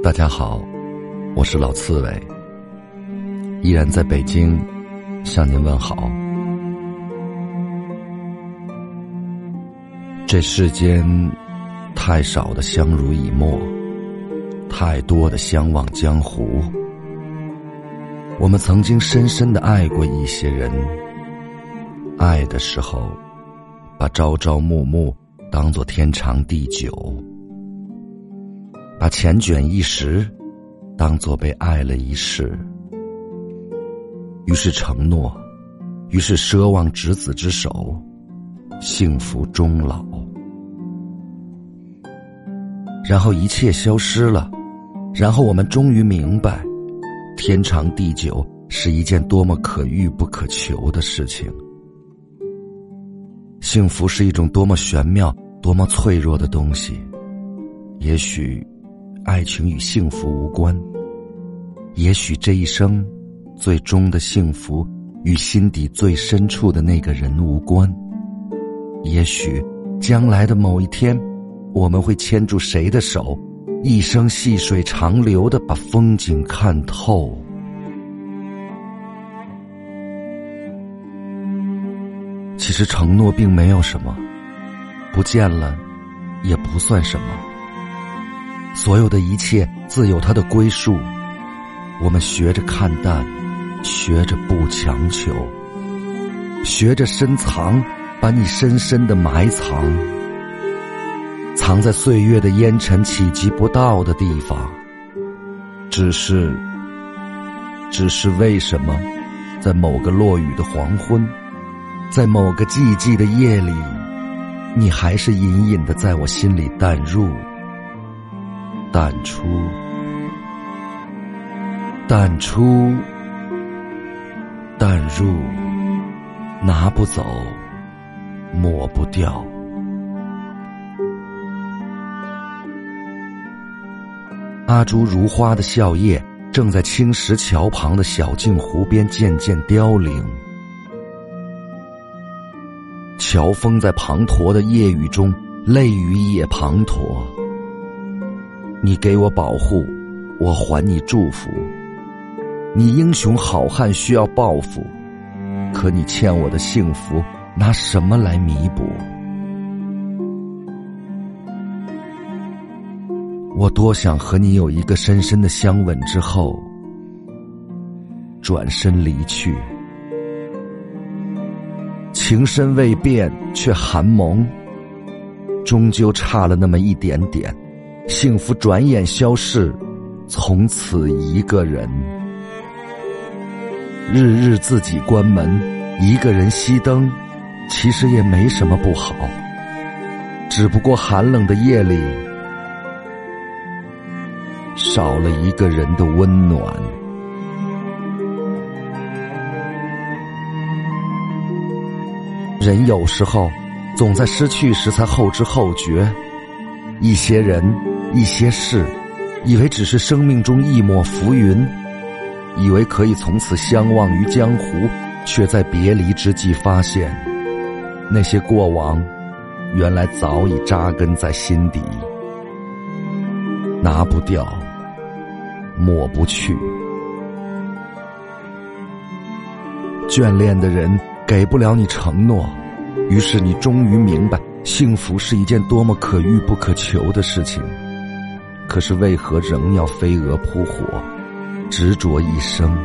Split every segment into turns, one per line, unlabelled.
大家好，我是老刺猬，依然在北京向您问好。这世间太少的相濡以沫，太多的相忘江湖。我们曾经深深的爱过一些人，爱的时候，把朝朝暮暮当作天长地久。把缱绻一时当作被爱了一世，于是承诺，于是奢望执子之手，幸福终老。然后一切消失了，然后我们终于明白，天长地久是一件多么可遇不可求的事情，幸福是一种多么玄妙、多么脆弱的东西，也许。爱情与幸福无关，也许这一生最终的幸福与心底最深处的那个人无关，也许将来的某一天，我们会牵住谁的手，一生细水长流的把风景看透。其实承诺并没有什么，不见了也不算什么。所有的一切自有它的归宿，我们学着看淡，学着不强求，学着深藏，把你深深的埋藏，藏在岁月的烟尘企及不到的地方。只是，只是为什么，在某个落雨的黄昏，在某个寂寂的夜里，你还是隐隐的在我心里淡入。淡出，淡出，淡入，拿不走，抹不掉。阿朱如花的笑靥，正在青石桥旁的小镜湖边渐渐凋零。乔峰在滂沱的夜雨中，泪雨也滂沱。你给我保护，我还你祝福。你英雄好汉需要报复，可你欠我的幸福，拿什么来弥补？我多想和你有一个深深的相吻之后，转身离去。情深未变，却寒盟，终究差了那么一点点。幸福转眼消逝，从此一个人，日日自己关门，一个人熄灯，其实也没什么不好。只不过寒冷的夜里，少了一个人的温暖。人有时候总在失去时才后知后觉，一些人。一些事，以为只是生命中一抹浮云，以为可以从此相忘于江湖，却在别离之际发现，那些过往，原来早已扎根在心底，拿不掉，抹不去。眷恋的人给不了你承诺，于是你终于明白，幸福是一件多么可遇不可求的事情。可是为何仍要飞蛾扑火，执着一生？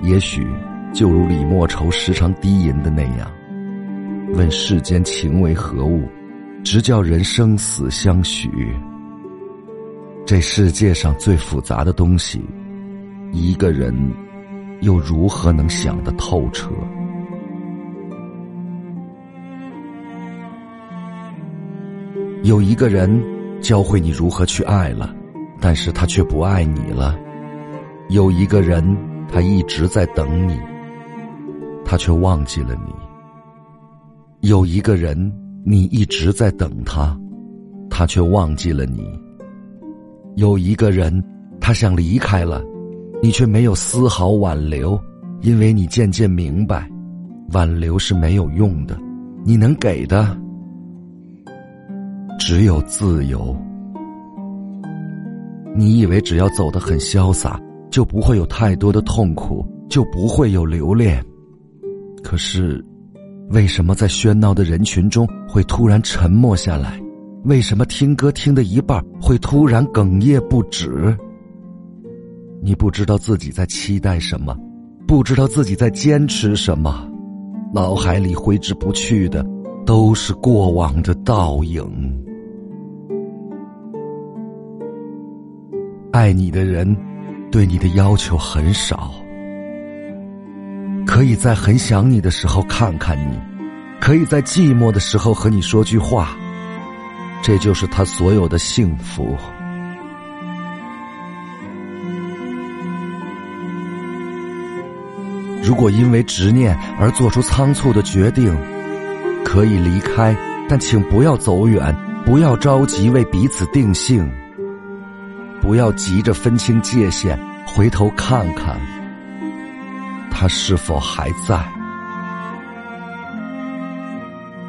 也许就如李莫愁时常低吟的那样：“问世间情为何物，直叫人生死相许。”这世界上最复杂的东西，一个人又如何能想得透彻？有一个人。教会你如何去爱了，但是他却不爱你了。有一个人，他一直在等你，他却忘记了你。有一个人，你一直在等他，他却忘记了你。有一个人，他想离开了，你却没有丝毫挽留，因为你渐渐明白，挽留是没有用的，你能给的。只有自由。你以为只要走得很潇洒，就不会有太多的痛苦，就不会有留恋。可是，为什么在喧闹的人群中会突然沉默下来？为什么听歌听的一半会突然哽咽不止？你不知道自己在期待什么，不知道自己在坚持什么，脑海里挥之不去的都是过往的倒影。爱你的人，对你的要求很少，可以在很想你的时候看看你，可以在寂寞的时候和你说句话，这就是他所有的幸福。如果因为执念而做出仓促的决定，可以离开，但请不要走远，不要着急为彼此定性，不要急着分清界限，回头看看他是否还在。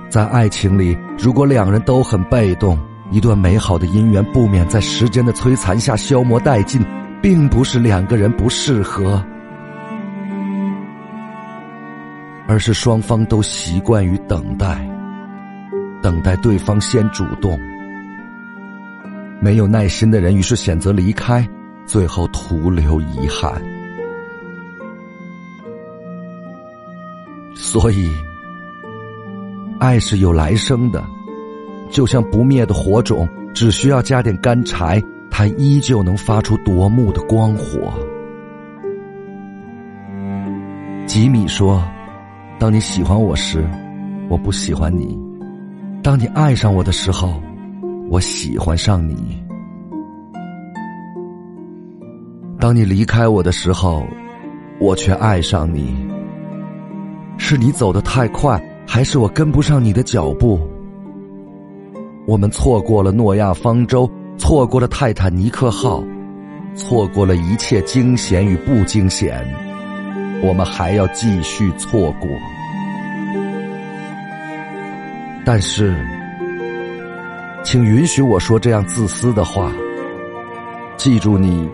在爱情里，如果两人都很被动，一段美好的姻缘不免在时间的摧残下消磨殆尽，并不是两个人不适合。而是双方都习惯于等待，等待对方先主动。没有耐心的人，于是选择离开，最后徒留遗憾。所以，爱是有来生的，就像不灭的火种，只需要加点干柴，它依旧能发出夺目的光火。吉米说。当你喜欢我时，我不喜欢你；当你爱上我的时候，我喜欢上你；当你离开我的时候，我却爱上你。是你走得太快，还是我跟不上你的脚步？我们错过了诺亚方舟，错过了泰坦尼克号，错过了一切惊险与不惊险。我们还要继续错过，但是，请允许我说这样自私的话。记住，你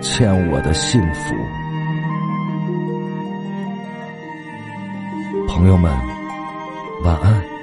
欠我的幸福，朋友们，晚安。